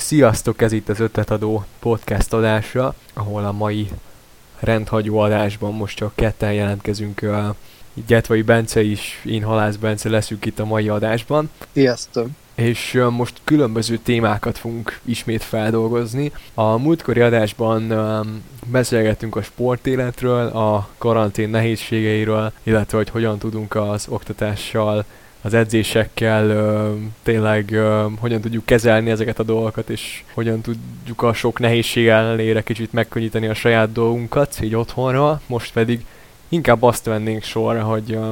Sziasztok, ez itt az Ötletadó podcast adása, ahol a mai rendhagyó adásban most csak ketten jelentkezünk. Getvai Bence is, én Halász Bence leszünk itt a mai adásban. Sziasztok! És most különböző témákat fogunk ismét feldolgozni. A múltkori adásban beszélgettünk a sportéletről, a karantén nehézségeiről, illetve hogy hogyan tudunk az oktatással az edzésekkel ö, tényleg ö, hogyan tudjuk kezelni ezeket a dolgokat, és hogyan tudjuk a sok nehézség ellenére kicsit megkönnyíteni a saját dolgunkat, így otthonra. Most pedig inkább azt vennénk sorra, hogy ö,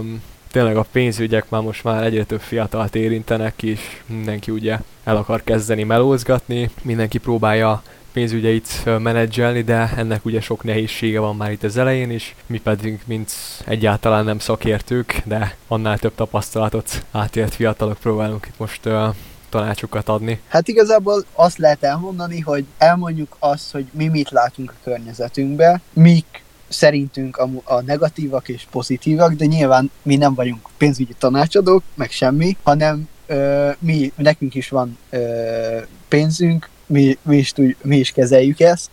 tényleg a pénzügyek már most már egyre több fiatalt érintenek, és mindenki ugye el akar kezdeni melózgatni, mindenki próbálja pénzügyeit menedzselni, de ennek ugye sok nehézsége van már itt az elején is, mi pedig, mint egyáltalán nem szakértők, de annál több tapasztalatot átélt fiatalok próbálunk itt most uh, tanácsokat adni. Hát igazából azt lehet elmondani, hogy elmondjuk azt, hogy mi mit látunk a környezetünkbe, mik szerintünk a, a negatívak és pozitívak, de nyilván mi nem vagyunk pénzügyi tanácsadók, meg semmi, hanem ö, mi, nekünk is van ö, pénzünk, mi, mi, is tud, mi is kezeljük ezt,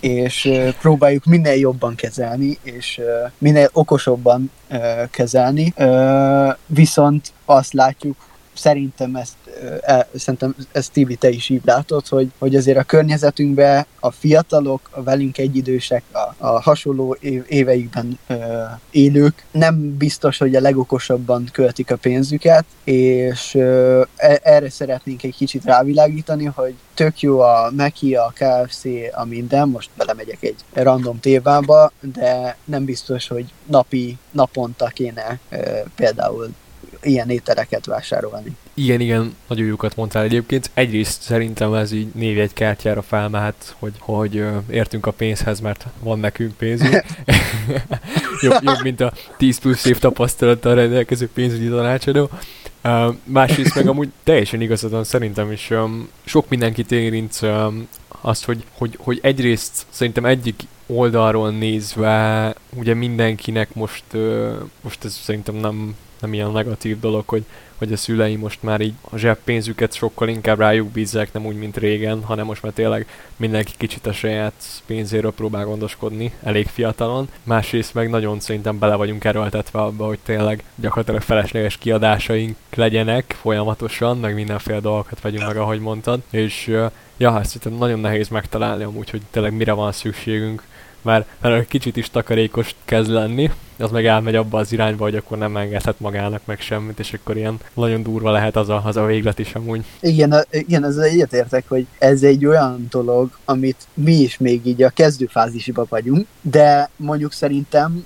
és próbáljuk minél jobban kezelni, és minél okosabban kezelni. Viszont azt látjuk, szerintem ezt, e, szerintem ezt Tibi, te is így látod, hogy, hogy azért a környezetünkben a fiatalok, a velünk egyidősek, a, a hasonló év, éveikben e, élők nem biztos, hogy a legokosabban költik a pénzüket, és e, erre szeretnénk egy kicsit rávilágítani, hogy tök jó a Meki, a KFC, a minden, most belemegyek egy random témába, de nem biztos, hogy napi, naponta kéne e, például ilyen ételeket vásárolni. Igen, igen, nagyon jókat mondtál egyébként. Egyrészt szerintem ez így névjegykártyára felmehet, hogy, hogy értünk a pénzhez, mert van nekünk pénzünk. jobb, jobb, mint a 10 plusz év tapasztalattal rendelkező pénzügyi tanácsadó. Uh, másrészt meg amúgy teljesen igazadon szerintem is um, sok mindenkit érint um, azt, hogy, hogy, hogy egyrészt szerintem egyik oldalról nézve ugye mindenkinek most, uh, most ez szerintem nem nem ilyen negatív dolog, hogy, hogy a szülei most már így a zseppénzüket sokkal inkább rájuk bízzák, nem úgy, mint régen, hanem most már tényleg mindenki kicsit a saját pénzéről próbál gondoskodni, elég fiatalon. Másrészt meg nagyon szerintem bele vagyunk erőltetve abba, hogy tényleg gyakorlatilag felesleges kiadásaink legyenek folyamatosan, meg mindenféle dolgokat vegyünk meg, ahogy mondtad, és ja, hát szerintem nagyon nehéz megtalálni amúgy, hogy tényleg mire van szükségünk mert, mert kicsit is takarékos kezd lenni, az meg elmegy abba az irányba, hogy akkor nem engedhet magának meg semmit, és akkor ilyen nagyon durva lehet az a, az a véglet is amúgy. Igen, a, igen, ezzel egyetértek, hogy ez egy olyan dolog, amit mi is még így a kezdőfázisban vagyunk, de mondjuk szerintem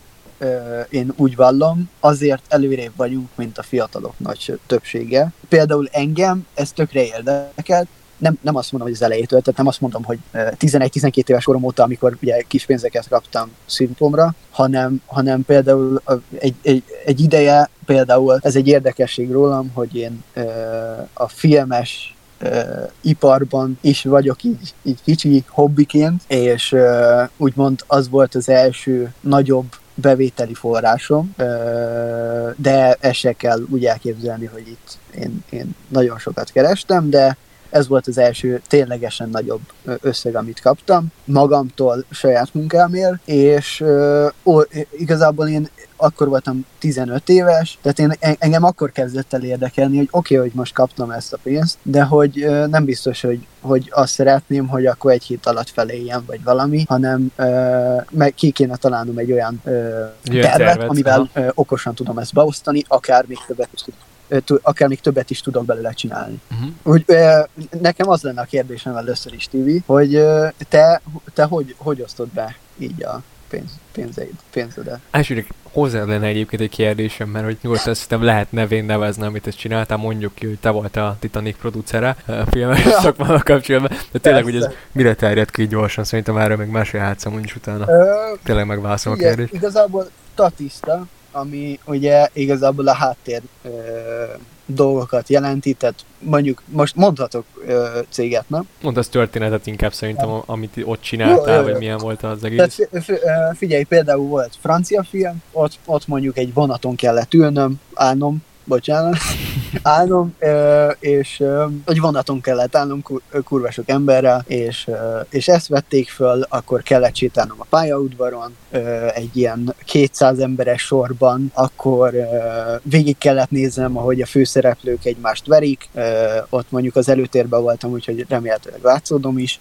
én úgy vallom, azért előrébb vagyunk, mint a fiatalok nagy többsége. Például engem ez tökre érdekelt, nem, nem azt mondom, hogy az elejétől, tehát nem azt mondom, hogy 11-12 éves korom óta, amikor ugye kis pénzeket kaptam szimptomra, hanem, hanem például egy, egy, egy ideje, például ez egy érdekesség rólam, hogy én a filmes uh, iparban is vagyok így, így kicsi hobbiként, és uh, úgymond az volt az első nagyobb bevételi forrásom, de ezt se kell úgy elképzelni, hogy itt én, én nagyon sokat kerestem, de ez volt az első ténylegesen nagyobb összeg, amit kaptam magamtól saját munkámért, és ó, igazából én akkor voltam 15 éves, tehát én, engem akkor kezdett el érdekelni, hogy oké, okay, hogy most kaptam ezt a pénzt, de hogy ö, nem biztos, hogy, hogy azt szeretném, hogy akkor egy hét alatt feléljen, vagy valami, hanem ö, meg ki kéne találnom egy olyan ö, tervet, tervet, amivel ö, okosan tudom ezt beosztani, akár még többet is tudom akár még többet is tudok belőle csinálni. Uh-huh. Úgy, nekem az lenne a kérdésem először is, Tivi, hogy te, te hogy, hogy osztod be így a pénz, pénzeid, pénzedet? Elsőnek hozzá lenne egyébként egy kérdésem, mert hogy nyugodtan szerintem lehet nevén nevezni, amit ezt csináltál, mondjuk ki, hogy te voltál a Titanic producere a filmes szakmával kapcsolatban, de tényleg, hogy ez mire terjed ki gyorsan, szerintem erre még másfél hátszom úgyis utána. Ö, tényleg megválaszolom a kérdést. Igazából statiszta, ami ugye igazából a háttér ö, dolgokat jelenti, tehát mondjuk most mondhatok ö, céget, nem? Mondd az történetet inkább szerintem, amit ott csináltál, jó, jó. vagy milyen volt az egész. Tehát figyelj, például volt francia film, ott, ott mondjuk egy vonaton kellett ülnöm, állnom, bocsánat, állnom, és egy vonaton kellett állnom kurva sok emberrel, és, és ezt vették föl, akkor kellett sétálnom a pályaudvaron, egy ilyen 200 emberes sorban, akkor végig kellett néznem, ahogy a főszereplők egymást verik, ott mondjuk az előtérben voltam, úgyhogy remélhetőleg látszódom is,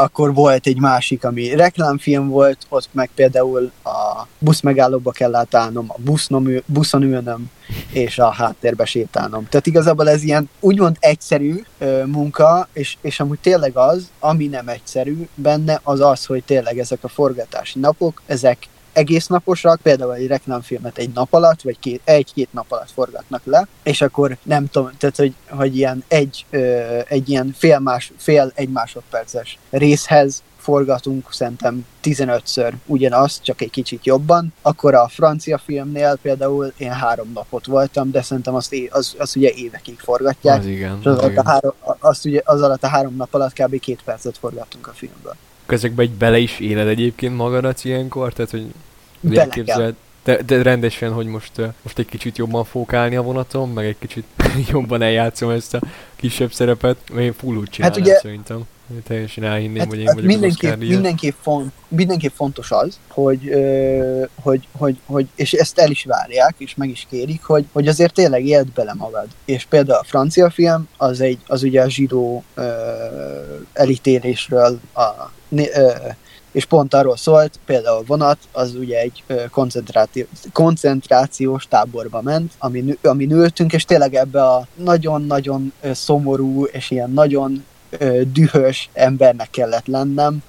akkor volt egy másik, ami reklámfilm volt, ott meg például a busz megállóba kell átállnom, a busznom, buszon ülnöm, és a háttérbe sétálnom. Tehát igazából ez ilyen úgymond egyszerű ö, munka, és, és amúgy tényleg az, ami nem egyszerű benne, az az, hogy tényleg ezek a forgatási napok, ezek egész naposak, például egy reklámfilmet egy nap alatt, vagy két, egy-két nap alatt forgatnak le, és akkor nem tudom, tehát hogy, hogy ilyen egy, ö, egy ilyen fél, más, fél egy másodperces részhez forgatunk szerintem 15-ször ugyanaz, csak egy kicsit jobban. Akkor a francia filmnél például én három napot voltam, de szerintem azt, é- az, az ugye évekig forgatják. Az igen. És az, az igen. a három, azt ugye az alatt a három nap alatt kb. két percet forgattunk a filmből. Ezekbe egy bele is éled egyébként magadat ilyenkor? Tehát, hogy elképzeled, de, de rendesen, hogy most, most egy kicsit jobban fókálni a vonaton, meg egy kicsit jobban eljátszom ezt a kisebb szerepet. Én full úgy csinálnám Hát ugye- szerintem. Én teljesen elhinném, Hát, hogy én hát vagyok az mindenképp, díjas. mindenképp, font, mindenképp fontos az, hogy, hogy, hogy, hogy, és ezt el is várják, és meg is kérik, hogy, hogy azért tényleg éld bele magad. És például a francia film, az, egy, az ugye a zsidó elítélésről a, és pont arról szólt, például a vonat, az ugye egy koncentrációs táborba ment, amin, amin ültünk, és tényleg ebbe a nagyon-nagyon szomorú, és ilyen nagyon dühös embernek kellett lennem,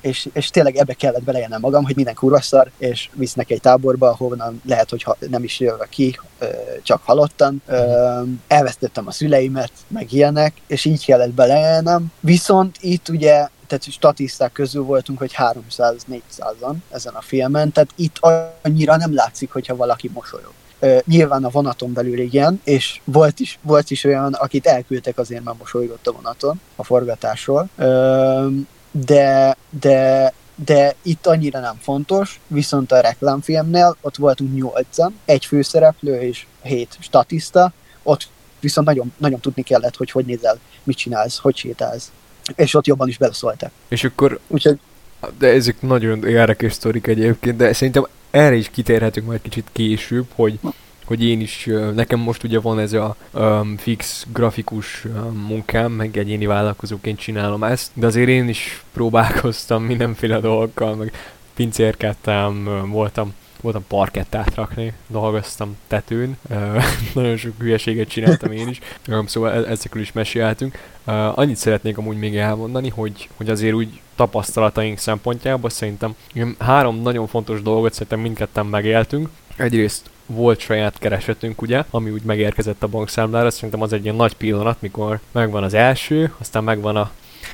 és, és tényleg ebbe kellett belejelnem magam, hogy minden kurva szar, és visznek egy táborba, ahonnan lehet, hogy ha, nem is jövök ki, csak halottan. Elvesztettem a szüleimet, meg ilyenek, és így kellett belejelnem. Viszont itt ugye tehát statiszták közül voltunk, hogy 300-400-an ezen a filmen, tehát itt annyira nem látszik, hogyha valaki mosolyog. Nyilván a vonaton belül igen, és volt is, volt is olyan, akit elküldtek azért, mert mosolygott a vonaton a forgatásról. De, de, de itt annyira nem fontos, viszont a reklámfilmnél ott voltunk nyolcan, egy főszereplő és hét statiszta, ott viszont nagyon, nagyon tudni kellett, hogy hogy nézel, mit csinálsz, hogy sétálsz. És ott jobban is beleszóltak. És akkor, Úgyhogy de ezek nagyon érdekes sztorik egyébként, de szerintem erre is kitérhetünk majd kicsit később, hogy hogy én is, nekem most ugye van ez a um, fix grafikus um, munkám, meg egyéni vállalkozóként csinálom ezt, de azért én is próbálkoztam mindenféle dolgokkal, meg pincérkedtem, voltam voltam parkettát rakni, dolgoztam tetőn, nagyon sok hülyeséget csináltam én is, szóval e- ezekről is mesélhetünk. Ö, Annyit szeretnék amúgy még elmondani, hogy, hogy azért úgy tapasztalataink szempontjából szerintem három nagyon fontos dolgot szerintem mindketten megéltünk. Egyrészt volt saját keresetünk, ugye, ami úgy megérkezett a bankszámlára, szerintem az egy ilyen nagy pillanat, mikor megvan az első, aztán megvan a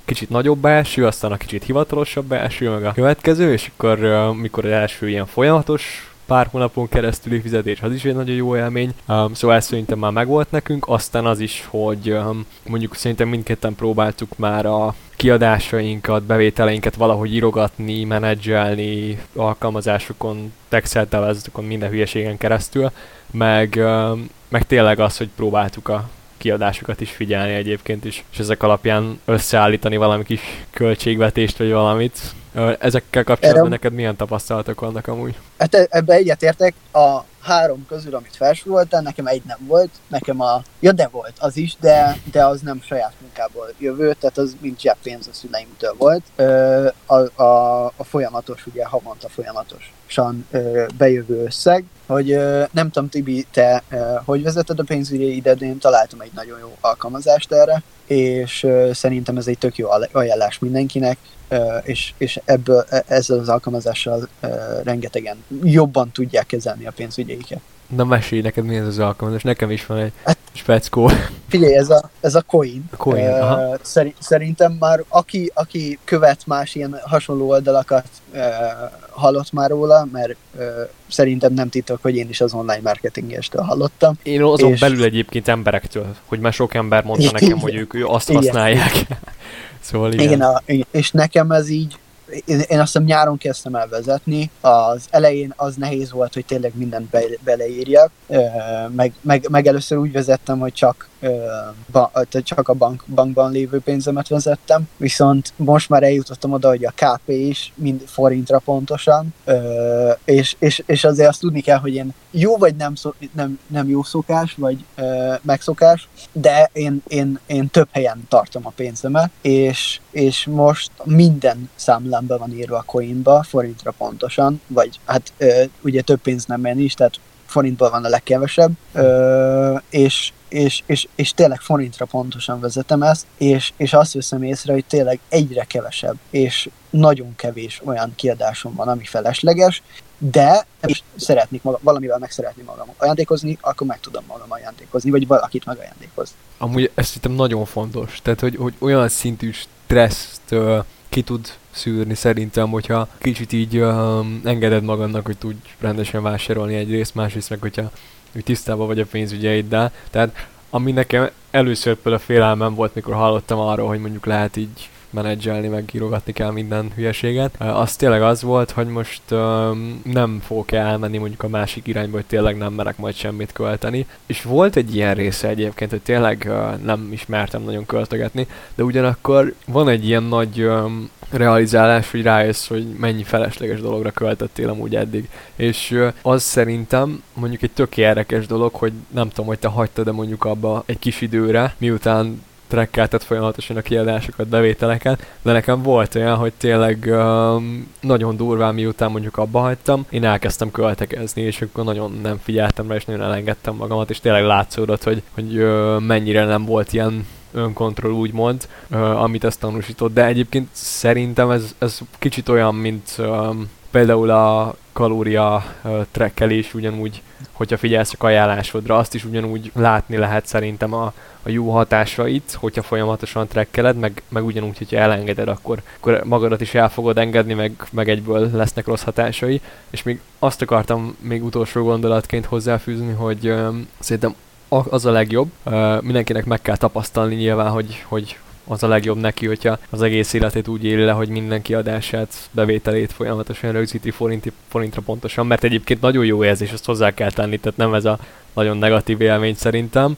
kicsit nagyobb első, aztán a kicsit hivatalosabb első, meg a következő, és akkor mikor az első ilyen folyamatos pár hónapon keresztüli fizetés, az is egy nagyon jó élmény. Um, szóval ez szerintem már megvolt nekünk. Aztán az is, hogy um, mondjuk szerintem mindketten próbáltuk már a kiadásainkat, bevételeinket valahogy írogatni, menedzselni alkalmazásokon, texeltelezőkön, minden hülyeségen keresztül, meg, um, meg tényleg az, hogy próbáltuk a kiadásokat is figyelni egyébként is, és ezek alapján összeállítani valami kis költségvetést, vagy valamit. Ezekkel kapcsolatban Erre- neked milyen tapasztalatok vannak amúgy? hát e- ebbe egyetértek, a három közül, amit felsoroltál, nekem egy nem volt, nekem a, ja de volt az is, de, de az nem saját munkából jövő, tehát az mind zseppénz a szüleimtől volt. Ö, a, a, a folyamatos, ugye havonta folyamatosan ö, bejövő összeg, hogy ö, nem tudom, Tibi, te ö, hogy vezeted a pénzügyi idet, én találtam egy nagyon jó alkalmazást erre, és ö, szerintem ez egy tök jó aj- ajánlás mindenkinek, és, és ebből e- ezzel az alkalmazással ö, rengetegen jobban tudják kezelni a pénzügyeiket. Na mesélj neked mi ez az alkalmazás, nekem is van egy Hát- speckó. Figyelj, ez a, ez a coin. A Coin, Ö, aha. szeri, szerintem már aki, aki követ más ilyen hasonló oldalakat, ö, hallott már róla, mert ö, szerintem nem titok, hogy én is az online marketingestől hallottam. Én azon És- belül egyébként emberektől, hogy már sok ember mondta nekem, hogy ők ő azt Igen. használják. szóval igen. Igen, a, és nekem ez így én, én azt hiszem nyáron kezdtem el vezetni, az elején az nehéz volt, hogy tényleg mindent be, beleírjak, meg, meg, meg először úgy vezettem, hogy csak, ba, csak a bank, bankban lévő pénzemet vezettem, viszont most már eljutottam oda, hogy a KP is mind forintra pontosan, és, és, és azért azt tudni kell, hogy én jó vagy nem, szó, nem, nem jó szokás, vagy megszokás, de én, én, én több helyen tartom a pénzemet, és, és most minden számlám be van írva a coinba, forintra pontosan, vagy hát ugye több pénz nem menni is, tehát forintból van a legkevesebb, és, és, és, és tényleg forintra pontosan vezetem ezt, és, és azt veszem észre, hogy tényleg egyre kevesebb, és nagyon kevés olyan kiadásom van, ami felesleges, de és szeretnék maga, valamivel meg szeretném magam ajándékozni, akkor meg tudom magam ajándékozni, vagy valakit megajándékozni. Amúgy ez szerintem nagyon fontos, tehát hogy, hogy olyan szintű stresszt uh, ki tud szűrni szerintem, hogyha kicsit így uh, engeded magadnak, hogy tudj rendesen vásárolni egy részt, másrészt meg, hogyha hogy tisztában vagy a pénzügyeiddel. Tehát ami nekem először például félelmem volt, mikor hallottam arról, hogy mondjuk lehet így menedzselni, meg írogatni kell minden hülyeséget. Az tényleg az volt, hogy most um, nem fogok elmenni mondjuk a másik irányba, hogy tényleg nem merek majd semmit költeni. És volt egy ilyen része egyébként, hogy tényleg uh, nem ismertem nagyon költögetni, de ugyanakkor van egy ilyen nagy um, realizálás, hogy rájössz, hogy mennyi felesleges dologra költöttél amúgy eddig. És az szerintem mondjuk egy tök érdekes dolog, hogy nem tudom, hogy te hagytad de mondjuk abba egy kis időre, miután trekkeltet folyamatosan a kiadásokat, bevételeket, de nekem volt olyan, hogy tényleg um, nagyon durván miután mondjuk abba hagytam, én elkezdtem költekezni, és akkor nagyon nem figyeltem rá, és nagyon elengedtem magamat, és tényleg látszódott, hogy, hogy uh, mennyire nem volt ilyen önkontroll úgymond, uh, amit ezt tanúsított, de egyébként szerintem ez, ez kicsit olyan, mint um, például a kalória uh, trekkelés ugyanúgy, hogyha figyelsz a ajánlásodra, azt is ugyanúgy látni lehet szerintem a, a jó hatásait, hogyha folyamatosan trekkeled, meg, meg ugyanúgy, hogyha elengeded, akkor, akkor magadat is el fogod engedni, meg, meg egyből lesznek rossz hatásai. És még azt akartam még utolsó gondolatként hozzáfűzni, hogy um, szerintem az a legjobb. Uh, mindenkinek meg kell tapasztalni nyilván, hogy, hogy az a legjobb neki, hogyha az egész életét úgy éli le, hogy minden kiadását, bevételét folyamatosan rögzíti forinti, forintra pontosan, mert egyébként nagyon jó érzés, azt hozzá kell tenni, tehát nem ez a nagyon negatív élmény szerintem,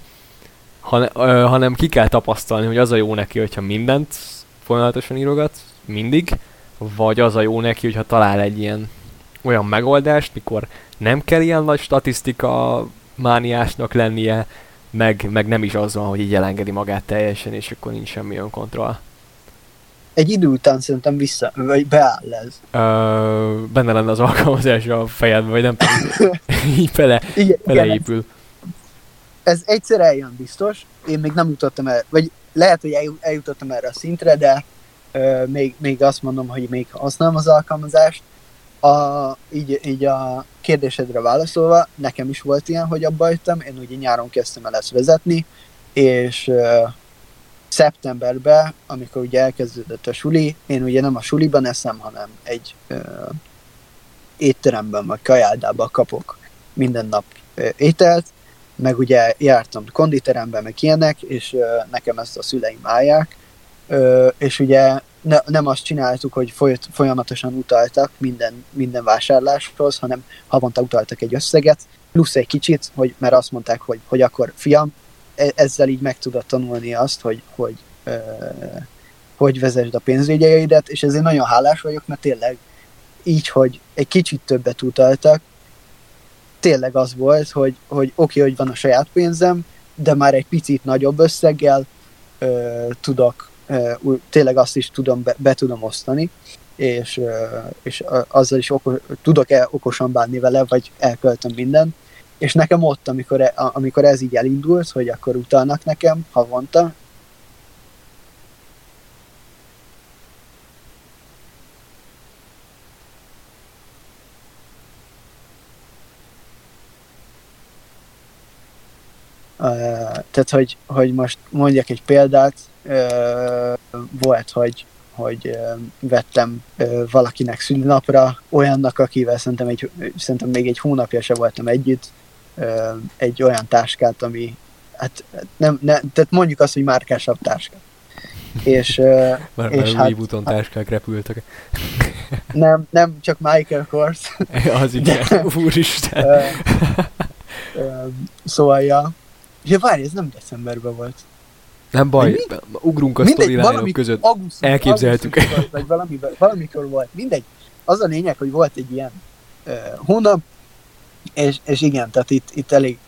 hanem, ö, hanem ki kell tapasztalni, hogy az a jó neki, hogyha mindent folyamatosan írogat, mindig, vagy az a jó neki, hogyha talál egy ilyen olyan megoldást, mikor nem kell ilyen nagy statisztika mániásnak lennie, meg, meg nem is az van, hogy így elengedi magát teljesen, és akkor nincs semmi önkontroll. Egy idő után szerintem vissza, vagy beáll ez. Ö, benne lenne az alkalmazás a fejedben, vagy nem tudom, így bele, igen, beleépül. Igen, ez, ez egyszer eljön biztos, én még nem jutottam el, vagy lehet, hogy eljutottam erre a szintre, de ö, még, még azt mondom, hogy még használom az alkalmazást, a, így, így a kérdésedre válaszolva, nekem is volt ilyen, hogy abba hagytam, én ugye nyáron kezdtem el ezt vezetni, és uh, szeptemberben, amikor ugye elkezdődött a suli, én ugye nem a suliban eszem, hanem egy uh, étteremben vagy kajáldában kapok minden nap uh, ételt, meg ugye jártam konditeremben, meg ilyenek, és uh, nekem ezt a szüleim állják, uh, és ugye ne, nem azt csináltuk, hogy folyt, folyamatosan utaltak minden, minden vásárláshoz, hanem havonta utaltak egy összeget, plusz egy kicsit, hogy, mert azt mondták, hogy, hogy akkor fiam, e, ezzel így meg tudod tanulni azt, hogy, hogy, ö, hogy vezesd a pénzügyeidet, és ezért nagyon hálás vagyok, mert tényleg így, hogy egy kicsit többet utaltak, tényleg az volt, hogy, hogy oké, okay, hogy van a saját pénzem, de már egy picit nagyobb összeggel ö, tudok tényleg azt is tudom, be, be tudom osztani, és, és azzal is oko, tudok-e okosan bánni vele, vagy elköltöm mindent. És nekem ott, amikor, e, amikor ez így elindult, hogy akkor utalnak nekem havonta, tehát, hogy, hogy most mondjak egy példát, volt, hogy, hogy vettem valakinek szülinapra, olyannak, akivel szerintem, egy, szerintem még egy hónapja se voltam együtt, egy olyan táskát, ami hát nem, ne, tehát mondjuk azt, hogy márkásabb táska. és, Már, és már hát, úton táskák repültek. Nem, nem, csak Michael Kors. az igen, úristen. szóval, ja. Ja, várj, ez nem decemberben volt. Nem baj, mi? ugrunk a sztori között. Augusztus, Elképzeltük. Augusztus volt, vagy valami, valamikor volt. Mindegy. Az a lényeg, hogy volt egy ilyen uh, hónap, és, és igen, tehát itt, itt elég,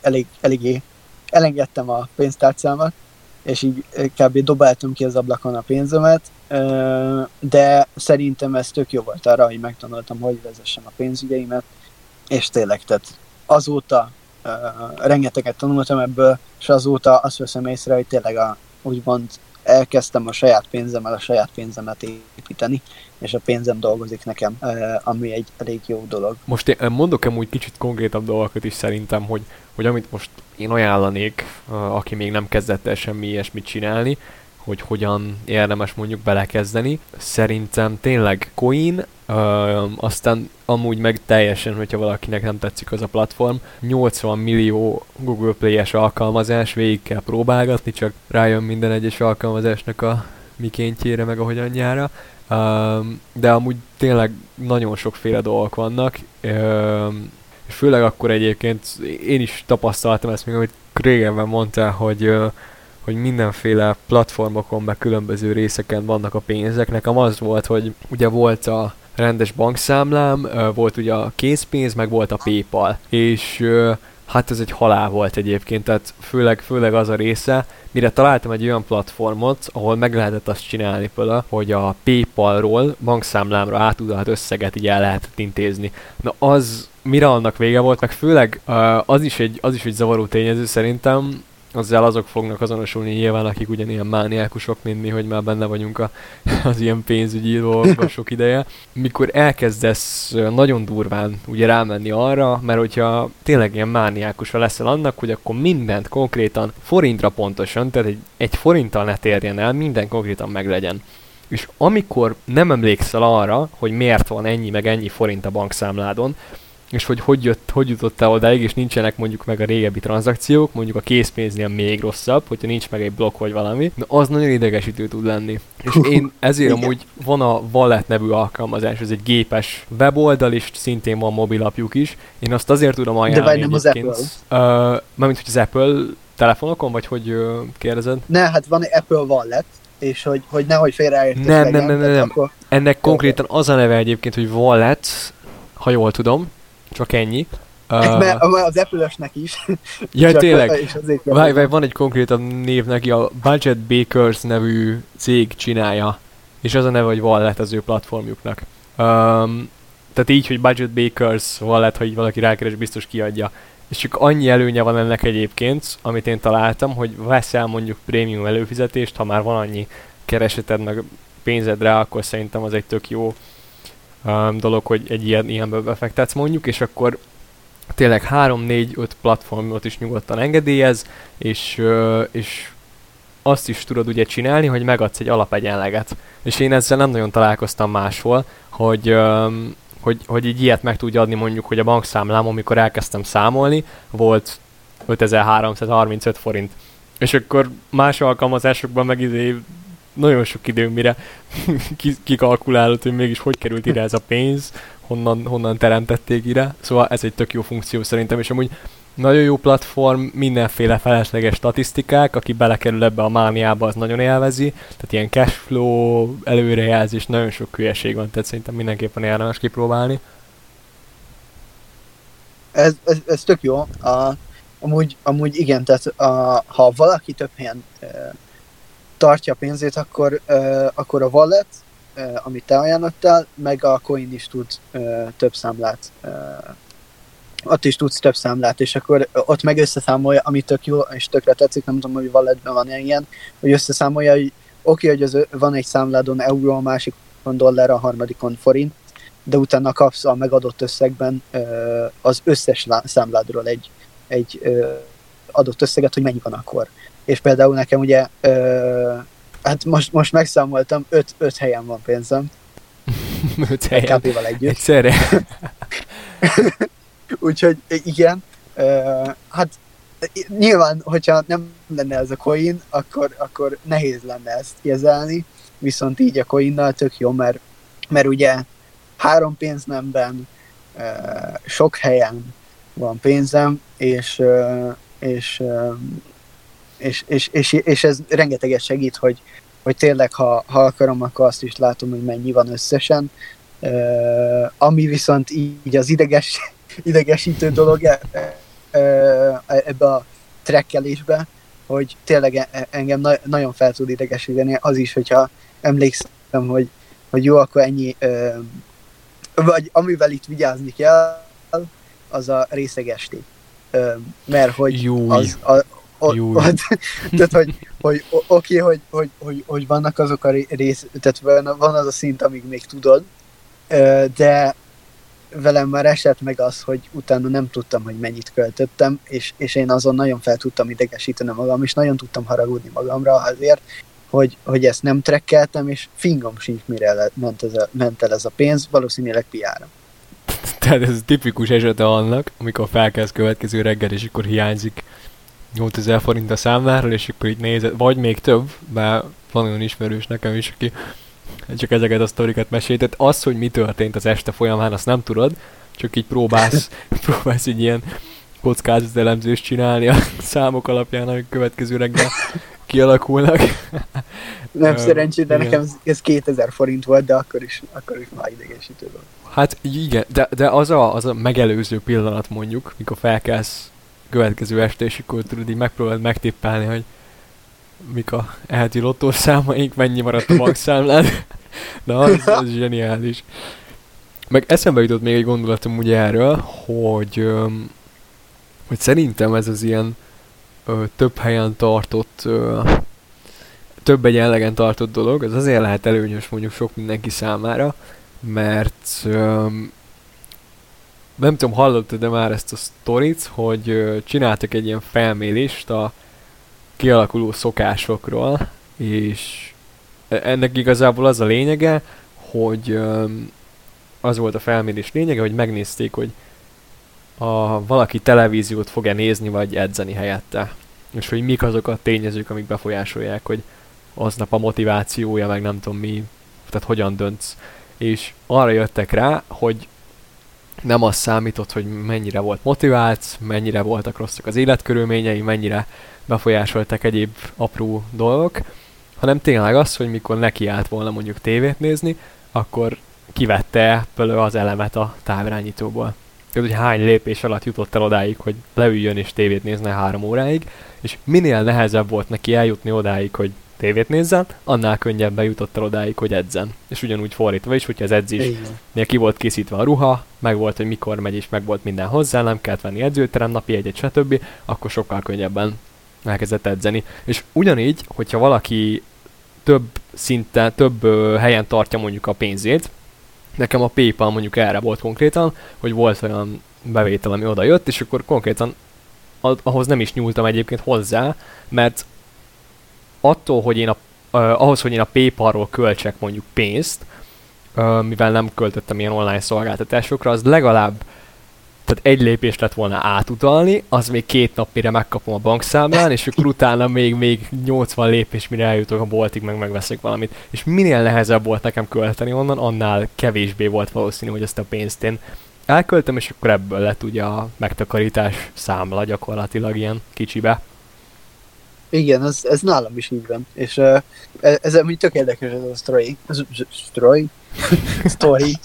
elég, eléggé elengedtem a pénztárcámat, és így kb. dobáltam ki az ablakon a pénzemet, de szerintem ez tök jó volt arra, hogy megtanultam, hogy vezessem a pénzügyeimet, és tényleg, tehát azóta rengeteget tanultam ebből, és azóta azt veszem észre, hogy tényleg a, úgymond elkezdtem a saját pénzemmel a saját pénzemet építeni, és a pénzem dolgozik nekem, ami egy elég jó dolog. Most én mondok amúgy kicsit konkrétabb dolgokat is szerintem, hogy, hogy amit most én ajánlanék, aki még nem kezdett el semmi ilyesmit csinálni, hogy hogyan érdemes mondjuk belekezdeni. Szerintem tényleg Coin, ö, aztán amúgy meg teljesen, hogyha valakinek nem tetszik az a platform, 80 millió Google Play-es alkalmazás, végig kell próbálgatni, csak rájön minden egyes alkalmazásnak a mikéntjére, meg a hogyanjára. de amúgy tényleg nagyon sokféle dolgok vannak, és főleg akkor egyébként én is tapasztaltam ezt még, amit régebben mondtál, hogy hogy mindenféle platformokon, meg különböző részeken vannak a pénzek. Nekem az volt, hogy ugye volt a rendes bankszámlám, volt ugye a készpénz, meg volt a PayPal. És hát ez egy halál volt egyébként, tehát főleg, főleg az a része, mire találtam egy olyan platformot, ahol meg lehetett azt csinálni például, hogy a PayPal-ról bankszámlámra átudalt összeget így el lehetett intézni. Na az mire annak vége volt, meg főleg az is egy, az is egy zavaró tényező szerintem, azzal azok fognak azonosulni nyilván, akik ugyanilyen mániákusok, mint mi, hogy már benne vagyunk a, az ilyen pénzügyi dolgokban sok ideje. Mikor elkezdesz nagyon durván ugye rámenni arra, mert hogyha tényleg ilyen mániákusa leszel annak, hogy akkor mindent konkrétan forintra pontosan, tehát egy, egy forinttal ne térjen el, minden konkrétan meglegyen. És amikor nem emlékszel arra, hogy miért van ennyi meg ennyi forint a bankszámládon, és hogy hogy, jött, hogy jutottál odáig, és nincsenek mondjuk meg a régebbi tranzakciók, mondjuk a készpénznél még rosszabb, hogyha nincs meg egy blokk vagy valami, de az nagyon idegesítő tud lenni. És én ezért amúgy van a Wallet nevű alkalmazás, ez egy gépes weboldal, és szintén van mobilapjuk is. Én azt azért tudom ajánlani De vagy nem az Apple? Uh, mármint, hogy az Apple telefonokon, vagy hogy uh, kérdezed? Ne, hát van egy Apple Wallet, és hogy, hogy nehogy félreértés nem, legyen. Nem, nem, nem, nem. Akkor... Ennek konkrétan az a neve egyébként, hogy Wallet, ha jól tudom, csak ennyi. Uh, Mert az apple is. Ja, tényleg. Várj, várj, van egy konkrétabb név neki, a Budget Bakers nevű cég csinálja. És az a neve, hogy Wallet az ő platformjuknak. Um, tehát így, hogy Budget Bakers Wallet, ha így valaki rákeres, biztos kiadja. És csak annyi előnye van ennek egyébként, amit én találtam, hogy veszel mondjuk prémium előfizetést, ha már van annyi kereseted meg pénzed rá, akkor szerintem az egy tök jó um, dolog, hogy egy ilyen, ilyenbe befektetsz mondjuk, és akkor tényleg 3-4-5 platformot is nyugodtan engedélyez, és, uh, és azt is tudod ugye csinálni, hogy megadsz egy alapegyenleget. És én ezzel nem nagyon találkoztam máshol, hogy, um, hogy, hogy így ilyet meg tudja adni mondjuk, hogy a bankszámlám, amikor elkezdtem számolni, volt 5335 forint. És akkor más alkalmazásokban meg izé nagyon sok idő, mire kikalkulálod, hogy mégis hogy került ide ez a pénz, honnan, honnan teremtették ide. Szóval ez egy tök jó funkció szerintem, és amúgy nagyon jó platform, mindenféle felesleges statisztikák, aki belekerül ebbe a mániába, az nagyon élvezi, tehát ilyen cashflow, előrejelzés, nagyon sok hülyeség van, tehát szerintem mindenképpen érdemes kipróbálni. Ez, ez, ez tök jó. A, amúgy, amúgy igen, tehát a, ha valaki több helyen tartja a pénzét, akkor, akkor a wallet, amit te ajánlottál, meg a coin is tud több számlát ott is tudsz több számlát, és akkor ott meg összeszámolja, ami tök jó, és tökre tetszik, nem tudom, hogy walletben van ilyen, hogy összeszámolja, hogy oké, okay, hogy az, van egy számládon euró, a másikon dollár, a harmadikon forint, de utána kapsz a megadott összegben az összes számládról egy, egy adott összeget, hogy mennyi van akkor és például nekem ugye, ö, hát most, most megszámoltam, öt, öt helyen van pénzem. öt helyen? kb együtt. Egyszerre? Úgyhogy igen, ö, hát nyilván, hogyha nem lenne ez a coin, akkor, akkor nehéz lenne ezt kezelni, viszont így a coinnal tök jó, mert, mert ugye három pénznemben, sok helyen van pénzem, és, és, és, és, és, és ez rengeteget segít, hogy, hogy tényleg, ha, ha akarom, akkor azt is látom, hogy mennyi van összesen. Ami viszont így az ideges, idegesítő dolog e, ebbe a trekkelésbe, hogy tényleg e, engem na- nagyon fel tud idegesíteni az is, hogyha emlékszem, hogy, hogy jó, akkor ennyi, vagy amivel itt vigyázni kell, az a részegesték. Mert hogy az, a, o, o, tehát, hogy, hogy oké, hogy, hogy, hogy, hogy, vannak azok a rész, tehát van az a szint, amíg még tudod, de velem már esett meg az, hogy utána nem tudtam, hogy mennyit költöttem, és, és én azon nagyon fel tudtam idegesíteni magam, és nagyon tudtam haragudni magamra azért, hogy, hogy ezt nem trekkeltem, és fingom sincs, mire ment, ez a, ment el ez a pénz, valószínűleg piára. Tehát ez tipikus esete annak, amikor felkelsz következő reggel, és akkor hiányzik 8000 forint a számláról, és akkor így nézed, vagy még több, bár van olyan ismerős nekem is, aki csak ezeket a sztorikat mesélt. Az, hogy mi történt az este folyamán, azt nem tudod, csak így próbálsz, próbálsz egy ilyen kockázatelemzést csinálni a számok alapján, amik következő reggel kialakulnak. Nem szerencsé, de nekem ez 2000 forint volt, de akkor is, akkor is már idegesítő volt. Hát igen, de, de az, a, az a megelőző pillanat mondjuk, mikor felkelsz következő este, és akkor tudod így megpróbálod megtippelni, hogy mik a eheti lottószámaink, mennyi maradt a bankszámlád. Na, az, az zseniális. Meg eszembe jutott még egy gondolatom ugye erről, hogy, hogy szerintem ez az ilyen ö, több helyen tartott, ö, több egyenlegen tartott dolog, az azért lehet előnyös mondjuk sok mindenki számára, mert ö, nem tudom, hallottad de már ezt a sztorit, hogy csináltak egy ilyen felmérést a kialakuló szokásokról, és e, ennek igazából az a lényege, hogy az volt a felmérés lényege, hogy megnézték, hogy a, valaki televíziót fog-e nézni, vagy edzeni helyette. És hogy mik azok a tényezők, amik befolyásolják, hogy aznap a motivációja, meg nem tudom mi, tehát hogyan döntsz. És arra jöttek rá, hogy nem az számított, hogy mennyire volt motivált, mennyire voltak rosszak az életkörülményei, mennyire befolyásoltak egyéb apró dolgok, hanem tényleg az, hogy mikor neki állt volna mondjuk tévét nézni, akkor kivette belőle az elemet a távirányítóból. Tehát, hogy hány lépés alatt jutott el odáig, hogy leüljön és tévét nézne három óráig, és minél nehezebb volt neki eljutni odáig, hogy tévét nézzen, annál könnyebben jutott el odáig, hogy edzen. És ugyanúgy fordítva is, hogyha az edzésnél ki volt készítve a ruha, meg volt, hogy mikor megy, és meg volt minden hozzá, nem kellett venni edzőterem, napi egyet, stb., akkor sokkal könnyebben elkezdett edzeni. És ugyanígy, hogyha valaki több szinten, több ö, helyen tartja mondjuk a pénzét, nekem a PayPal mondjuk erre volt konkrétan, hogy volt olyan bevétel, ami oda jött, és akkor konkrétan ahhoz nem is nyúltam egyébként hozzá, mert attól, hogy én a, uh, ahhoz, hogy én a PayPal-ról költsek mondjuk pénzt, uh, mivel nem költöttem ilyen online szolgáltatásokra, az legalább tehát egy lépés lett volna átutalni, az még két nap mire megkapom a bankszámlán, és akkor utána még, még 80 lépés, mire eljutok a boltig, meg megveszek valamit. És minél nehezebb volt nekem költeni onnan, annál kevésbé volt valószínű, hogy ezt a pénzt én elköltöm, és akkor ebből lett ugye a megtakarítás számla gyakorlatilag ilyen kicsibe. Igen, ez, ez nálam is így van. És uh, ez amúgy tök érdekes ez a sztori. Sztori? Sztori.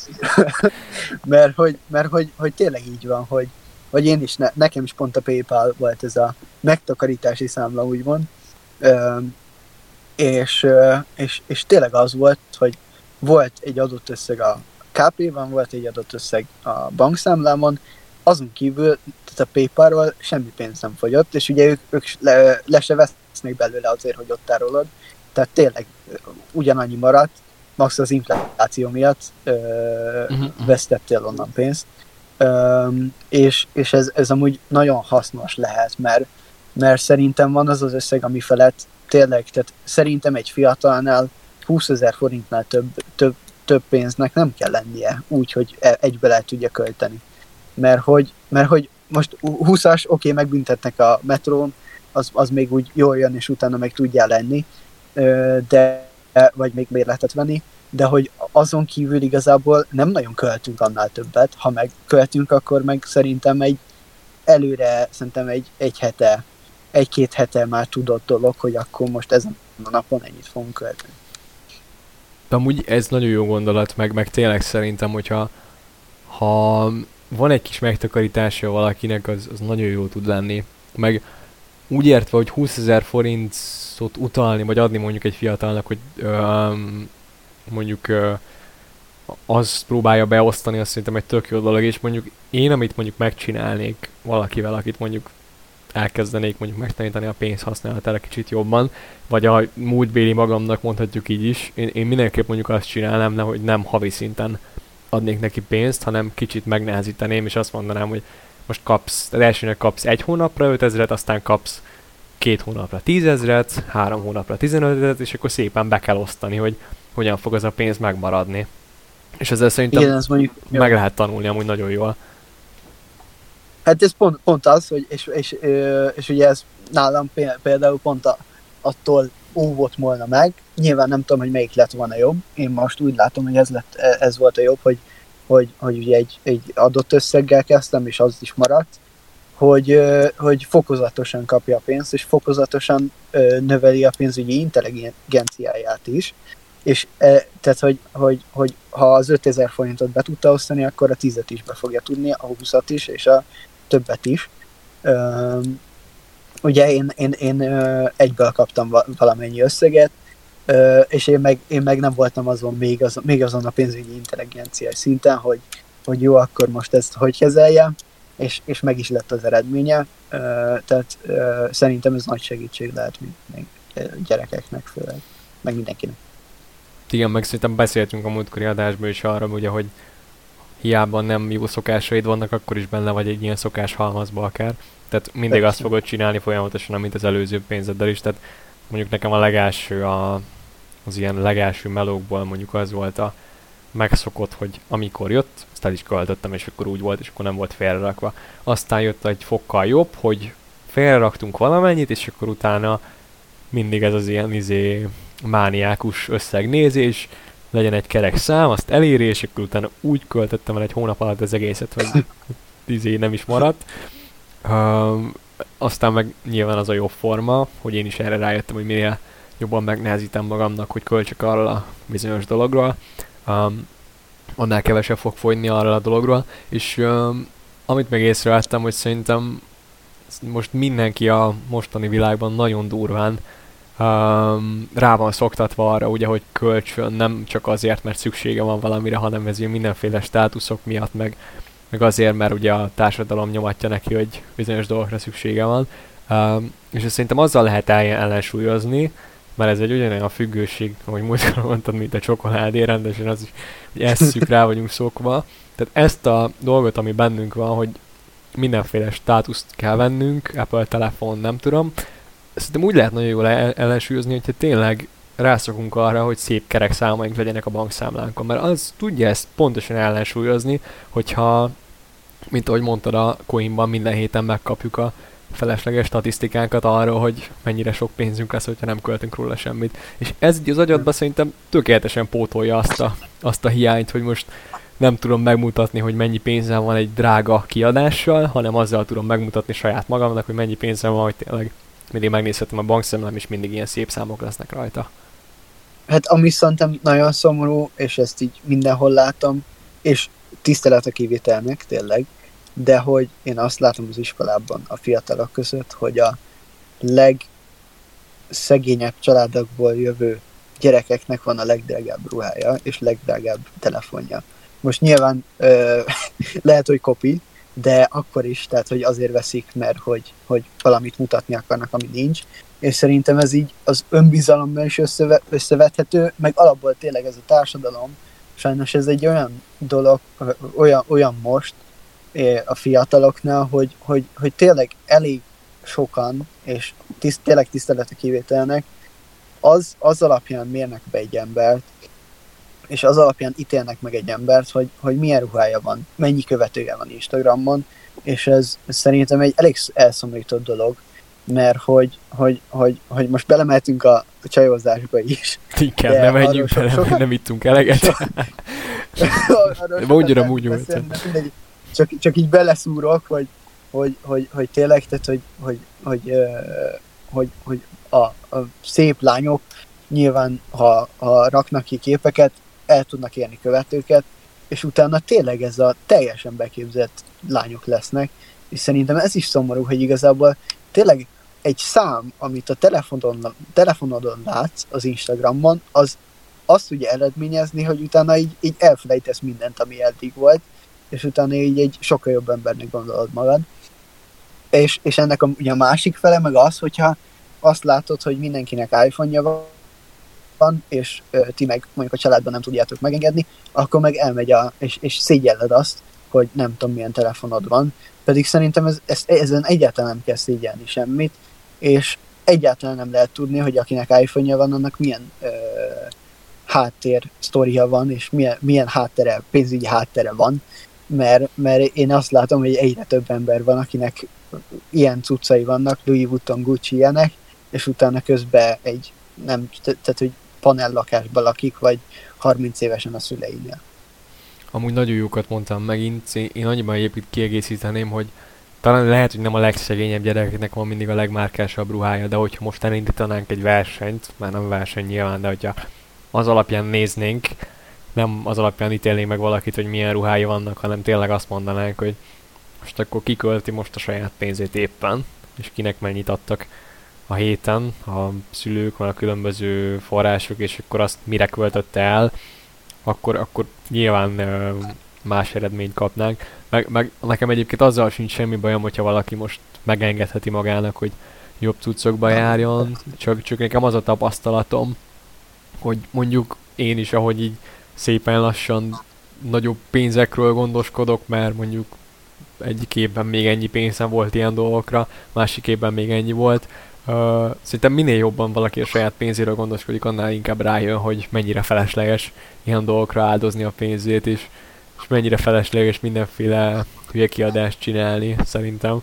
mert hogy, mert hogy, hogy tényleg így van, hogy, hogy én is, ne, nekem is pont a PayPal volt ez a megtakarítási számla, úgymond. Uh, és, uh, és, és tényleg az volt, hogy volt egy adott összeg a KP-ban, volt egy adott összeg a bankszámlámon, azon kívül, tehát a PayPal-ról semmi pénz nem fogyott, és ugye ők, ők le, le se vesznek belőle azért, hogy ott tárolod. Tehát tényleg ugyanannyi maradt, max az infláció miatt ö, uh-huh. vesztettél onnan pénzt. Ö, és és ez, ez amúgy nagyon hasznos lehet, mert, mert szerintem van az az összeg, ami felett tényleg, tehát szerintem egy fiatalnál 20 ezer forintnál több, több, több pénznek nem kell lennie úgy, hogy e, egybe lehet tudja költeni mert hogy, mert hogy most 20-as, oké, okay, megbüntetnek a metrón, az, az még úgy jól jön, és utána meg tudjál lenni, de, vagy még lehetett venni, de hogy azon kívül igazából nem nagyon költünk annál többet, ha meg költünk, akkor meg szerintem egy előre, szerintem egy, egy hete, egy-két hete már tudott dolog, hogy akkor most ezen a napon ennyit fogunk költeni. De amúgy ez nagyon jó gondolat, meg, meg tényleg szerintem, hogyha ha van egy kis megtakarítása valakinek, az, az nagyon jó tud lenni. Meg úgy értve, hogy 20 ezer forintot utalni, vagy adni mondjuk egy fiatalnak, hogy um, mondjuk uh, az próbálja beosztani, azt szerintem egy tök jó dolog, és mondjuk én, amit mondjuk megcsinálnék valakivel, akit mondjuk elkezdenék mondjuk megtanítani a pénzhasználatára kicsit jobban, vagy a múltbéli magamnak mondhatjuk így is, én, én mindenképp mondjuk azt csinálnám, hogy nem havi szinten adnék neki pénzt, hanem kicsit megnehezíteném, és azt mondanám, hogy most kapsz, az elsőnek kapsz egy hónapra 5000 aztán kapsz két hónapra 10 ezeret, három hónapra 15 ezeret, és akkor szépen be kell osztani, hogy hogyan fog az a pénz megmaradni. És ezzel szerintem Igen, ez mondjuk, meg jó. lehet tanulni amúgy nagyon jól. Hát ez pont, pont az, hogy és, és, és, és ugye ez nálam például pont a, attól óvott volna meg. Nyilván nem tudom, hogy melyik lett volna jobb. Én most úgy látom, hogy ez, lett, e, ez volt a jobb, hogy, hogy, hogy ugye egy, egy adott összeggel kezdtem, és az is maradt, hogy, hogy fokozatosan kapja a pénzt, és fokozatosan növeli a pénzügyi intelligenciáját is. És e, tehát, hogy, hogy, hogy ha az 5000 forintot be tudta osztani, akkor a 10 is be fogja tudni, a 20 is, és a többet is ugye én, én, én egyből kaptam valamennyi összeget, és én meg, én meg nem voltam azon még, az, még azon a pénzügyi intelligencia szinten, hogy, hogy jó, akkor most ezt hogy kezeljem, és, és meg is lett az eredménye, tehát szerintem ez nagy segítség lehet még gyerekeknek főleg, meg mindenkinek. Igen, meg szerintem beszéltünk a múltkori adásban is arra, ugye, hogy hiába nem jó szokásaid vannak, akkor is benne vagy egy ilyen szokás halmazba akár. Tehát mindig Persze. azt fogod csinálni folyamatosan, mint az előző pénzeddel is. Tehát mondjuk nekem a legelső, a, az ilyen legelső melókból mondjuk az volt a megszokott, hogy amikor jött, azt el is költöttem, és akkor úgy volt, és akkor nem volt félrerakva. Aztán jött egy fokkal jobb, hogy félreraktunk valamennyit, és akkor utána mindig ez az ilyen izé, mániákus összegnézés, legyen egy kerek szám, azt eléri, és akkor utána úgy költöttem el egy hónap alatt az egészet, hogy izé nem is maradt. Um, aztán meg nyilván az a jobb forma, hogy én is erre rájöttem, hogy minél jobban megnehezítem magamnak, hogy költsek arra a bizonyos dologról, um, annál kevesebb fog fogyni arra a dologról, és um, amit meg észrevettem, hogy szerintem most mindenki a mostani világban nagyon durván um, rá van szoktatva arra, ugye, hogy kölcsön nem csak azért, mert szüksége van valamire, hanem ez mindenféle státuszok miatt, meg meg azért, mert ugye a társadalom nyomatja neki, hogy bizonyos dolgokra szükssége van. Um, és ezt szerintem azzal lehet ellensúlyozni, mert ez egy ugyanolyan függőség, ahogy múltkor mondtad, mint a csokoládé, rendesen az is, hogy esszük rá vagyunk szokva. Tehát ezt a dolgot, ami bennünk van, hogy mindenféle státuszt kell vennünk, Apple telefon, nem tudom, szerintem úgy lehet nagyon jól ellensúlyozni, hogyha tényleg rászokunk arra, hogy szép kerek számaink legyenek a bankszámlánkon, mert az tudja ezt pontosan ellensúlyozni, hogyha, mint ahogy mondtad a coinban, minden héten megkapjuk a felesleges statisztikánkat arról, hogy mennyire sok pénzünk lesz, hogyha nem költünk róla semmit. És ez így az agyadban szerintem tökéletesen pótolja azt a, azt a hiányt, hogy most nem tudom megmutatni, hogy mennyi pénzem van egy drága kiadással, hanem azzal tudom megmutatni saját magamnak, hogy mennyi pénzem van, hogy tényleg mindig megnézhetem a bankszámlám, és mindig ilyen szép számok lesznek rajta. Hát ami szerintem nagyon szomorú, és ezt így mindenhol látom, és tisztelet a kivételnek, tényleg, de hogy én azt látom az iskolában a fiatalok között, hogy a legszegényebb családokból jövő gyerekeknek van a legdrágább ruhája, és legdrágább telefonja. Most nyilván ö, lehet, hogy kopi, de akkor is, tehát hogy azért veszik, mert hogy, hogy valamit mutatni akarnak, ami nincs, és szerintem ez így az önbizalomban is összeve, összevethető, meg alapból tényleg ez a társadalom, sajnos ez egy olyan dolog, olyan, olyan most a fiataloknál, hogy, hogy, hogy tényleg elég sokan, és tiszt, tényleg tisztelet a kivételnek, az, az alapján mérnek be egy embert, és az alapján ítélnek meg egy embert, hogy, hogy milyen ruhája van, mennyi követője van Instagramon, és ez, ez szerintem egy elég elszomorított dolog, mert hogy, hogy, hogy, hogy most belemeltünk a csajozásba is. Inkább nem menjünk bele, sokat... nem ittunk eleget. Mondjon úgy nyújt. Csak, csak így beleszúrok, hogy, hogy, hogy, hogy tényleg, tehát, hogy, hogy, hogy, hogy, hogy a, a szép lányok nyilván, ha, ha raknak ki képeket, el tudnak érni követőket, és utána tényleg ez a teljesen beképzett lányok lesznek, és szerintem ez is szomorú, hogy igazából tényleg egy szám, amit a telefonon, telefonodon látsz az Instagramon, az azt tudja eredményezni, hogy utána így, így elfelejtesz mindent, ami eddig volt, és utána így egy sokkal jobb embernek gondolod magad. És, és ennek a, ugye a másik fele meg az, hogyha azt látod, hogy mindenkinek iPhone-ja van, és ö, ti meg mondjuk a családban nem tudjátok megengedni, akkor meg elmegy a, és, és szégyelled azt, hogy nem tudom milyen telefonod van, pedig szerintem ez, ez, ezen egyáltalán nem kell szégyelni semmit, és egyáltalán nem lehet tudni, hogy akinek iPhone-ja van, annak milyen ö, háttér sztoria van, és milyen, milyen háttere, pénzügyi háttere van, mert, mert én azt látom, hogy egyre több ember van, akinek ilyen cuccai vannak, Louis Vuitton, Gucci ilyenek, és utána közben egy, nem, tehát hogy panellakásban lakik, vagy 30 évesen a szüleinél. Amúgy nagyon jókat mondtam megint, én annyiban egyébként kiegészíteném, hogy talán lehet, hogy nem a legszegényebb gyerekeknek van mindig a legmárkásabb ruhája, de hogyha most elindítanánk egy versenyt, már nem verseny nyilván, de hogyha az alapján néznénk, nem az alapján ítélnénk meg valakit, hogy milyen ruhái vannak, hanem tényleg azt mondanánk, hogy most akkor kikölti most a saját pénzét éppen, és kinek mennyit adtak a héten a szülők, van a különböző források, és akkor azt mire költötte el, akkor, akkor nyilván más eredményt kapnánk. Meg, meg nekem egyébként azzal sincs semmi bajom, hogyha valaki most megengedheti magának, hogy jobb cuccokba járjon, csak, csak nekem az a tapasztalatom, hogy mondjuk én is, ahogy így szépen lassan nagyobb pénzekről gondoskodok, mert mondjuk egyik évben még ennyi pénzem volt ilyen dolgokra, másik évben még ennyi volt. Uh, szerintem minél jobban valaki a saját pénzéről gondoskodik, annál inkább rájön, hogy mennyire felesleges ilyen dolgokra áldozni a pénzét, és, és mennyire felesleges mindenféle hülye kiadást csinálni, szerintem.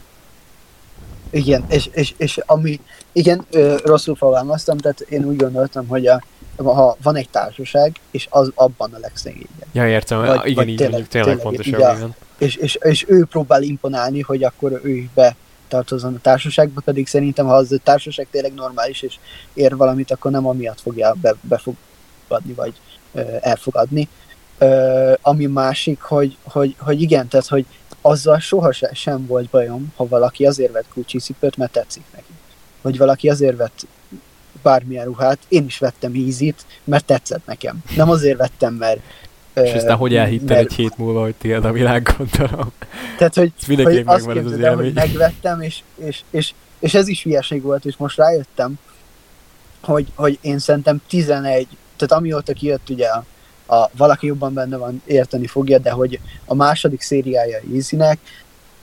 Igen, és, és, és ami, igen, ö, rosszul fogalmaztam, tehát én úgy gondoltam, hogy a, ha van egy társaság, és az abban a legszegényebb. Ja, értem, vagy, igen, vagy így tényleg, tényleg, tényleg fontos, igen. És, és, és ő próbál imponálni, hogy akkor ő is be tartozon a társaságba, pedig szerintem, ha az a társaság tényleg normális, és ér valamit, akkor nem amiatt fogja be, befogadni, vagy ö, elfogadni. Ö, ami másik, hogy, hogy, hogy igen, tehát, hogy azzal soha sem volt bajom, ha valaki azért vett Gucci cipőt, mert tetszik neki. Vagy valaki azért vett bármilyen ruhát, én is vettem ízit, mert tetszett nekem. Nem azért vettem, mert és aztán hogy elhitted mert... egy hét múlva, hogy tiéd a világ, gondolom. Tehát, hogy, hogy azt képzeld hogy megvettem, és, és, és, és ez is hülyeség volt, és most rájöttem, hogy, hogy én szerintem 11, tehát amióta kijött ugye a, a valaki jobban benne van, érteni fogja, de hogy a második szériája Easy-nek,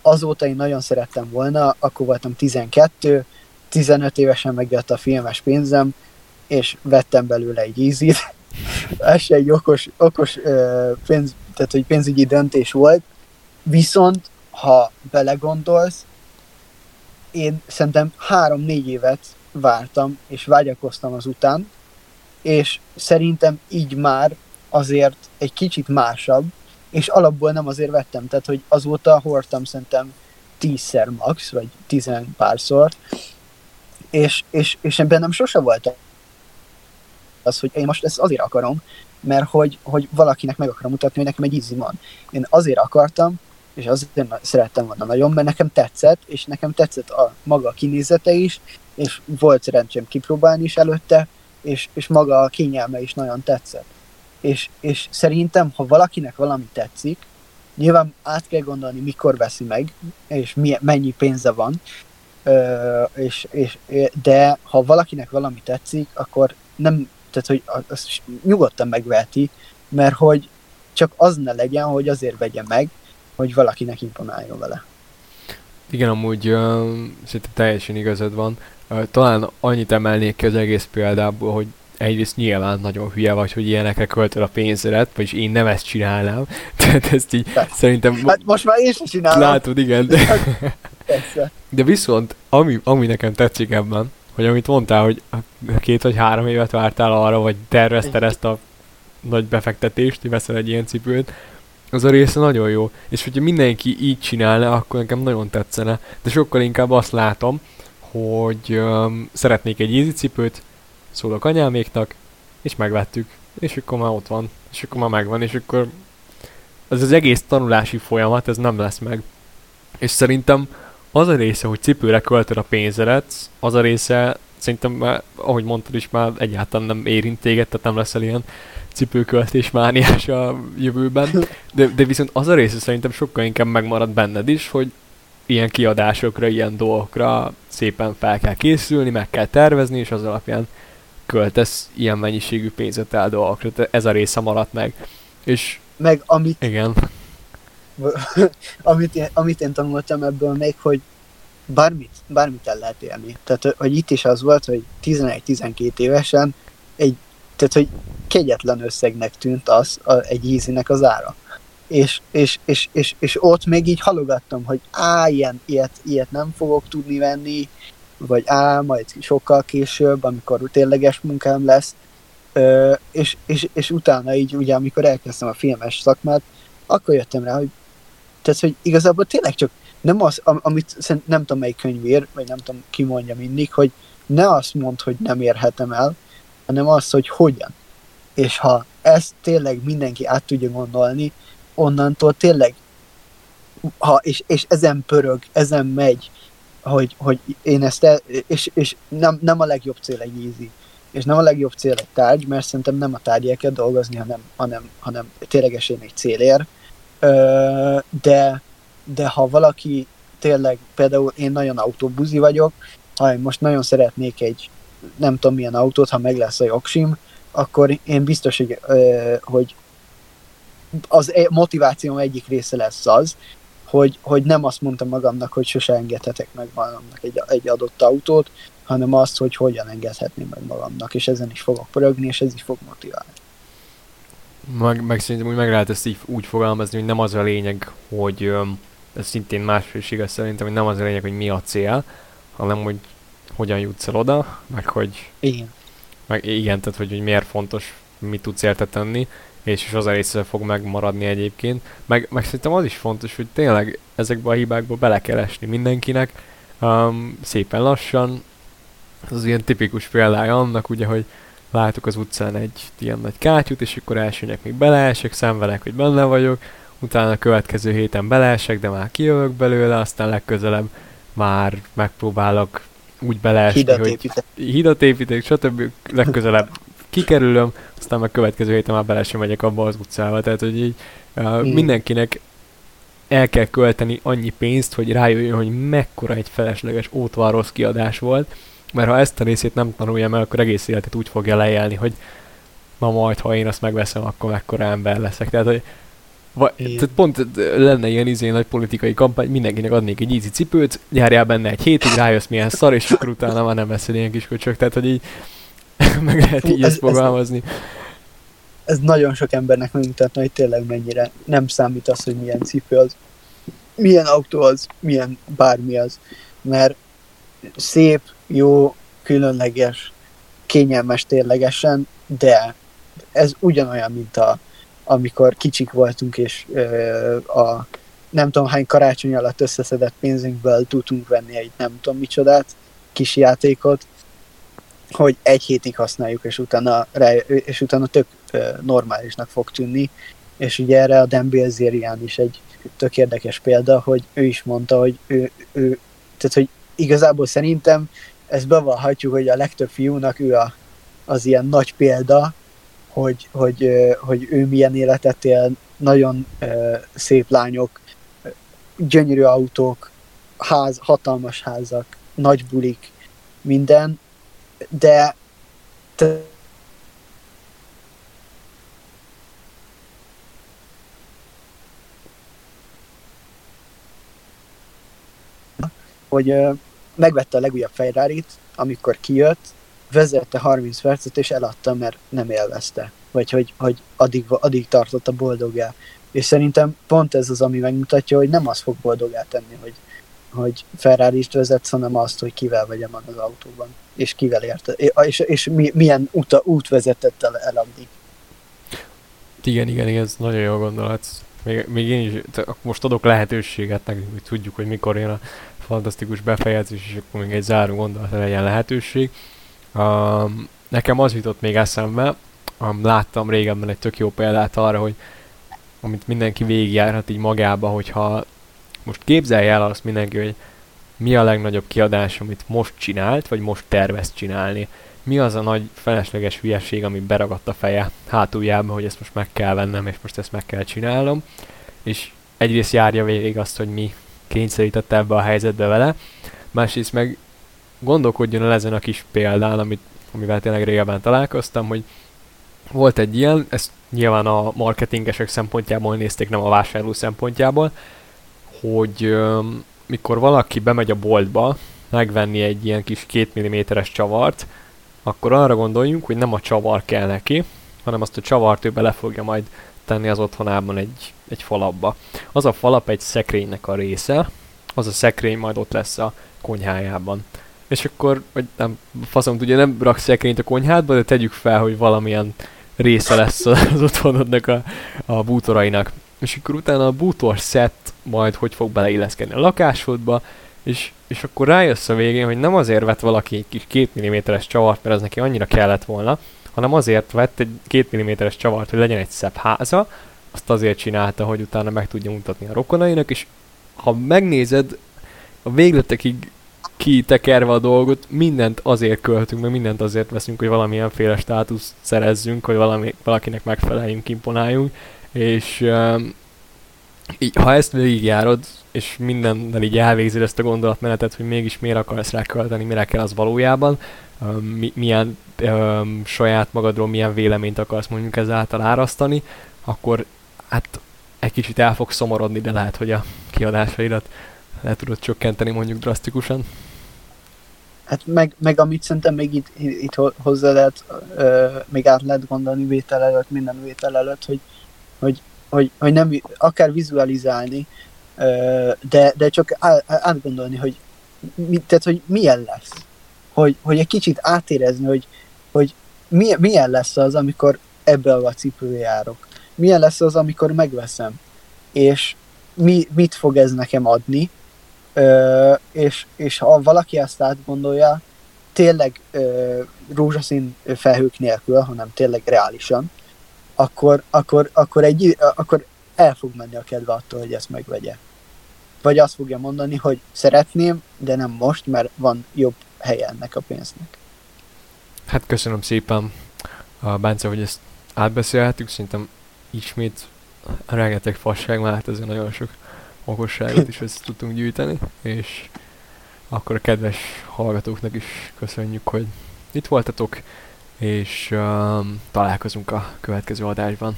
azóta én nagyon szerettem volna, akkor voltam 12, 15 évesen megjött a filmes pénzem, és vettem belőle egy easy Ez se egy okos, okos pénz, tehát, hogy pénzügyi döntés volt, viszont ha belegondolsz, én szerintem három-négy évet vártam, és vágyakoztam az után, és szerintem így már azért egy kicsit másabb, és alapból nem azért vettem, tehát hogy azóta hordtam szerintem tízszer max, vagy tizen párszor, és, és, és bennem sose volt az, hogy én most ezt azért akarom, mert hogy, hogy valakinek meg akarom mutatni, hogy nekem egy ízi van. Én azért akartam, és azért szerettem volna nagyon, mert nekem tetszett, és nekem tetszett a maga kinézete is, és volt szerencsém kipróbálni is előtte, és, és maga a kényelme is nagyon tetszett. És, és szerintem, ha valakinek valami tetszik, nyilván át kell gondolni, mikor veszi meg, és mi, mennyi pénze van, ö, és, és, de ha valakinek valami tetszik, akkor nem tehát hogy azt nyugodtan megveheti, mert hogy csak az ne legyen, hogy azért vegye meg, hogy valakinek imponáljon vele. Igen, amúgy uh, szerintem teljesen igazad van. Uh, talán annyit emelnék ki az egész példából, hogy egyrészt nyilván nagyon hülye vagy, hogy ilyenekre költöd a pénzedet, vagyis én nem ezt csinálnám. Tehát ezt így Persze. szerintem... Hát most már én sem csinálom. Látod, igen. De, de viszont, ami, ami nekem tetszik ebben, hogy amit mondtál, hogy két vagy három évet vártál arra, vagy tervezted ezt a nagy befektetést, hogy veszel egy ilyen cipőt, az a része nagyon jó. És hogyha mindenki így csinálna, akkor nekem nagyon tetszene. De sokkal inkább azt látom, hogy um, szeretnék egy easy cipőt, szólok anyáméknak, és megvettük. És akkor már ott van. És akkor már megvan, és akkor az az egész tanulási folyamat, ez nem lesz meg. És szerintem az a része, hogy cipőre költöd a pénzedet, az a része szerintem már, ahogy mondtad is, már egyáltalán nem érint téged, tehát nem leszel ilyen cipőköltés mániás a jövőben. De, de viszont az a része szerintem sokkal inkább megmarad benned is, hogy ilyen kiadásokra, ilyen dolgokra szépen fel kell készülni, meg kell tervezni, és az alapján költesz ilyen mennyiségű pénzet el dolgokra. Tehát ez a része maradt meg. És meg amit, igen. amit, én, amit én tanultam ebből még, hogy bármit, bármit el lehet élni. Tehát, hogy itt is az volt, hogy 11-12 évesen egy, tehát, hogy kegyetlen összegnek tűnt az, a, egy easy az ára. És, és, és, és, és, ott még így halogattam, hogy á, ilyen, ilyet, ilyet nem fogok tudni venni, vagy á, majd sokkal később, amikor tényleges munkám lesz, Ö, és, és, és utána így, ugye, amikor elkezdtem a filmes szakmát, akkor jöttem rá, hogy tehát, hogy igazából tényleg csak nem az, amit nem tudom melyik könyvér, vagy nem tudom ki mondja mindig, hogy ne azt mond, hogy nem érhetem el, hanem azt, hogy hogyan. És ha ezt tényleg mindenki át tudja gondolni, onnantól tényleg, ha, és, és ezen pörög, ezen megy, hogy, hogy én ezt el, és, és nem, nem a legjobb cél egy easy, és nem a legjobb cél egy tárgy, mert szerintem nem a tárgyért kell dolgozni, hanem, hanem, hanem ténylegesen egy célér. De, de ha valaki tényleg, például én nagyon autóbuzi vagyok, ha én most nagyon szeretnék egy nem tudom milyen autót, ha meg lesz a jogsim, akkor én biztos, hogy, hogy az e- motivációm egyik része lesz az, hogy, hogy nem azt mondtam magamnak, hogy sose engedhetek meg magamnak egy, egy adott autót, hanem azt, hogy hogyan engedhetném meg magamnak, és ezen is fogok pörögni, és ez is fog motiválni. Meg, meg szerintem úgy meg lehet ezt így úgy fogalmazni, hogy nem az a lényeg, hogy ez szintén másfél igaz szerintem, hogy nem az a lényeg, hogy mi a cél, hanem hogy hogyan jutsz el oda, meg hogy... Igen. Meg igen, tehát hogy, hogy miért fontos, mit tudsz érte tenni, és, és az a része fog megmaradni egyébként. Meg, meg szerintem az is fontos, hogy tényleg ezekbe a hibákba bele kell esni mindenkinek, um, szépen lassan. Ez az ilyen tipikus példája annak, ugye, hogy látok az utcán egy ilyen nagy kátyút, és akkor elsőnek még beleesek, szenvedek, hogy benne vagyok, utána a következő héten beleesek, de már kijövök belőle, aztán legközelebb már megpróbálok úgy beleesni, hidat hogy építek. hidat építek, stb. legközelebb kikerülöm, aztán meg következő héten már bele sem megyek abba az utcába. Tehát, hogy így uh, mindenkinek el kell költeni annyi pénzt, hogy rájöjjön, hogy mekkora egy felesleges ótvar kiadás volt, mert ha ezt a részét nem tanulja meg, akkor egész életet úgy fogja leélni, hogy na majd, ha én azt megveszem, akkor mekkora ember leszek. Tehát, hogy Va, tehát pont lenne ilyen izé nagy politikai kampány, mindenkinek adnék egy easy cipőt, járjál benne egy hétig, rájössz milyen szar, és akkor utána már nem veszel ilyen kis köcsök, tehát hogy így meg lehet így ez, ezt fogalmazni. Ez, ez nagyon sok embernek megmutatna, hogy tényleg mennyire nem számít az, hogy milyen cipő az, milyen autó az, milyen bármi az, mert szép, jó, különleges, kényelmes ténylegesen, de ez ugyanolyan, mint a amikor kicsik voltunk, és ö, a nem tudom hány karácsony alatt összeszedett pénzünkből tudtunk venni egy nem tudom micsodát, kis játékot, hogy egy hétig használjuk, és utána, és utána tök normálisnak fog tűnni. És ugye erre a Dan Bilzerian is egy tök érdekes példa, hogy ő is mondta, hogy ő, ő tehát, hogy igazából szerintem ezt bevallhatjuk, hogy a legtöbb fiúnak ő a, az ilyen nagy példa, hogy, hogy, hogy ő milyen életet él, nagyon szép lányok, gyönyörű autók, ház, hatalmas házak, nagy bulik, minden, de te, hogy megvette a legújabb ferrari amikor kijött, vezette 30 percet, és eladta, mert nem élvezte. Vagy hogy, hogy addig, addig tartott a boldogá. És szerintem pont ez az, ami megmutatja, hogy nem az fog boldogá tenni, hogy, hogy ferrari vezetsz, hanem azt, hogy kivel vegyem az autóban, és kivel érte, és, és milyen uta, út vezetett el, el addig. Igen, igen, igen, ez nagyon jó gondolat. Még, még én is most adok lehetőséget nekünk, hogy tudjuk, hogy mikor jön a fantasztikus befejezés, és akkor még egy záró gondolat legyen lehetőség. Um, nekem az jutott még eszembe, um, láttam régebben egy tök jó példát arra, hogy amit mindenki végigjárhat így magába, hogyha most képzelje el azt mindenki, hogy mi a legnagyobb kiadás, amit most csinált, vagy most tervez csinálni. Mi az a nagy felesleges hülyeség, ami beragadt a feje hátuljába, hogy ezt most meg kell vennem, és most ezt meg kell csinálnom. És egyrészt járja végig azt, hogy mi kényszerítette ebbe a helyzetbe vele, másrészt meg gondolkodjon el ezen a kis példán, amit, amivel tényleg régebben találkoztam, hogy volt egy ilyen, ezt nyilván a marketingesek szempontjából nézték, nem a vásárló szempontjából, hogy öm, mikor valaki bemegy a boltba megvenni egy ilyen kis 2 mm-es csavart, akkor arra gondoljunk, hogy nem a csavar kell neki, hanem azt a csavart ő bele fogja majd tenni az otthonában egy, egy falapba. Az a falap egy szekrénynek a része, az a szekrény majd ott lesz a konyhájában. És akkor, vagy nem, faszom tudja, nem rak szekrényt a konyhádba, de tegyük fel, hogy valamilyen része lesz az otthonodnak a, a bútorainak. És akkor utána a bútor szett majd hogy fog beleilleszkedni a lakásodba, és, és akkor rájössz a végén, hogy nem azért vett valaki egy kis 2 mm-es csavart, mert az neki annyira kellett volna, hanem azért vett egy 2 mm-es csavart, hogy legyen egy szebb háza, azt azért csinálta, hogy utána meg tudja mutatni a rokonainak, és ha megnézed, a végletekig kitekerve a dolgot, mindent azért költünk, meg mindent azért veszünk, hogy valamilyen féle státuszt szerezzünk, hogy valami, valakinek megfeleljünk, imponáljunk, és um, így, ha ezt végigjárod, és mindennel így elvégzed ezt a gondolatmenetet, hogy mégis miért akarsz rá költeni, mire kell az valójában, mi, milyen um, saját magadról milyen véleményt akarsz mondjuk ezáltal árasztani, akkor hát egy kicsit el fog szomorodni, de lehet, hogy a kiadásaidat le tudod csökkenteni mondjuk drasztikusan. Hát meg, meg amit szerintem még itt, itt hozzá lehet, ö, még át lehet gondolni vétel előtt, minden vétel előtt, hogy, hogy, hogy, hogy nem, akár vizualizálni, de, de csak átgondolni, hogy, mi, tehát, hogy milyen lesz. Hogy, hogy egy kicsit átérezni, hogy, hogy milyen, milyen lesz az, amikor ebbe a cipőbe járok. Milyen lesz az, amikor megveszem. És mi, mit fog ez nekem adni, Ö, és, és ha valaki ezt átgondolja, tényleg ö, rózsaszín felhők nélkül, hanem tényleg reálisan, akkor, akkor, akkor, egy, akkor el fog menni a kedve attól, hogy ezt megvegye. Vagy azt fogja mondani, hogy szeretném, de nem most, mert van jobb helye ennek a pénznek. Hát köszönöm szépen, a Bence, hogy ezt átbeszélhetünk, szerintem ismét rengeteg fasság, mert hát ezért nagyon sok okosságot is össze tudtunk gyűjteni, és akkor a kedves hallgatóknak is köszönjük, hogy itt voltatok, és um, találkozunk a következő adásban.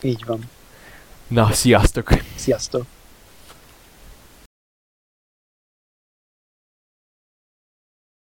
Így van. Na, sziasztok! Sziasztok!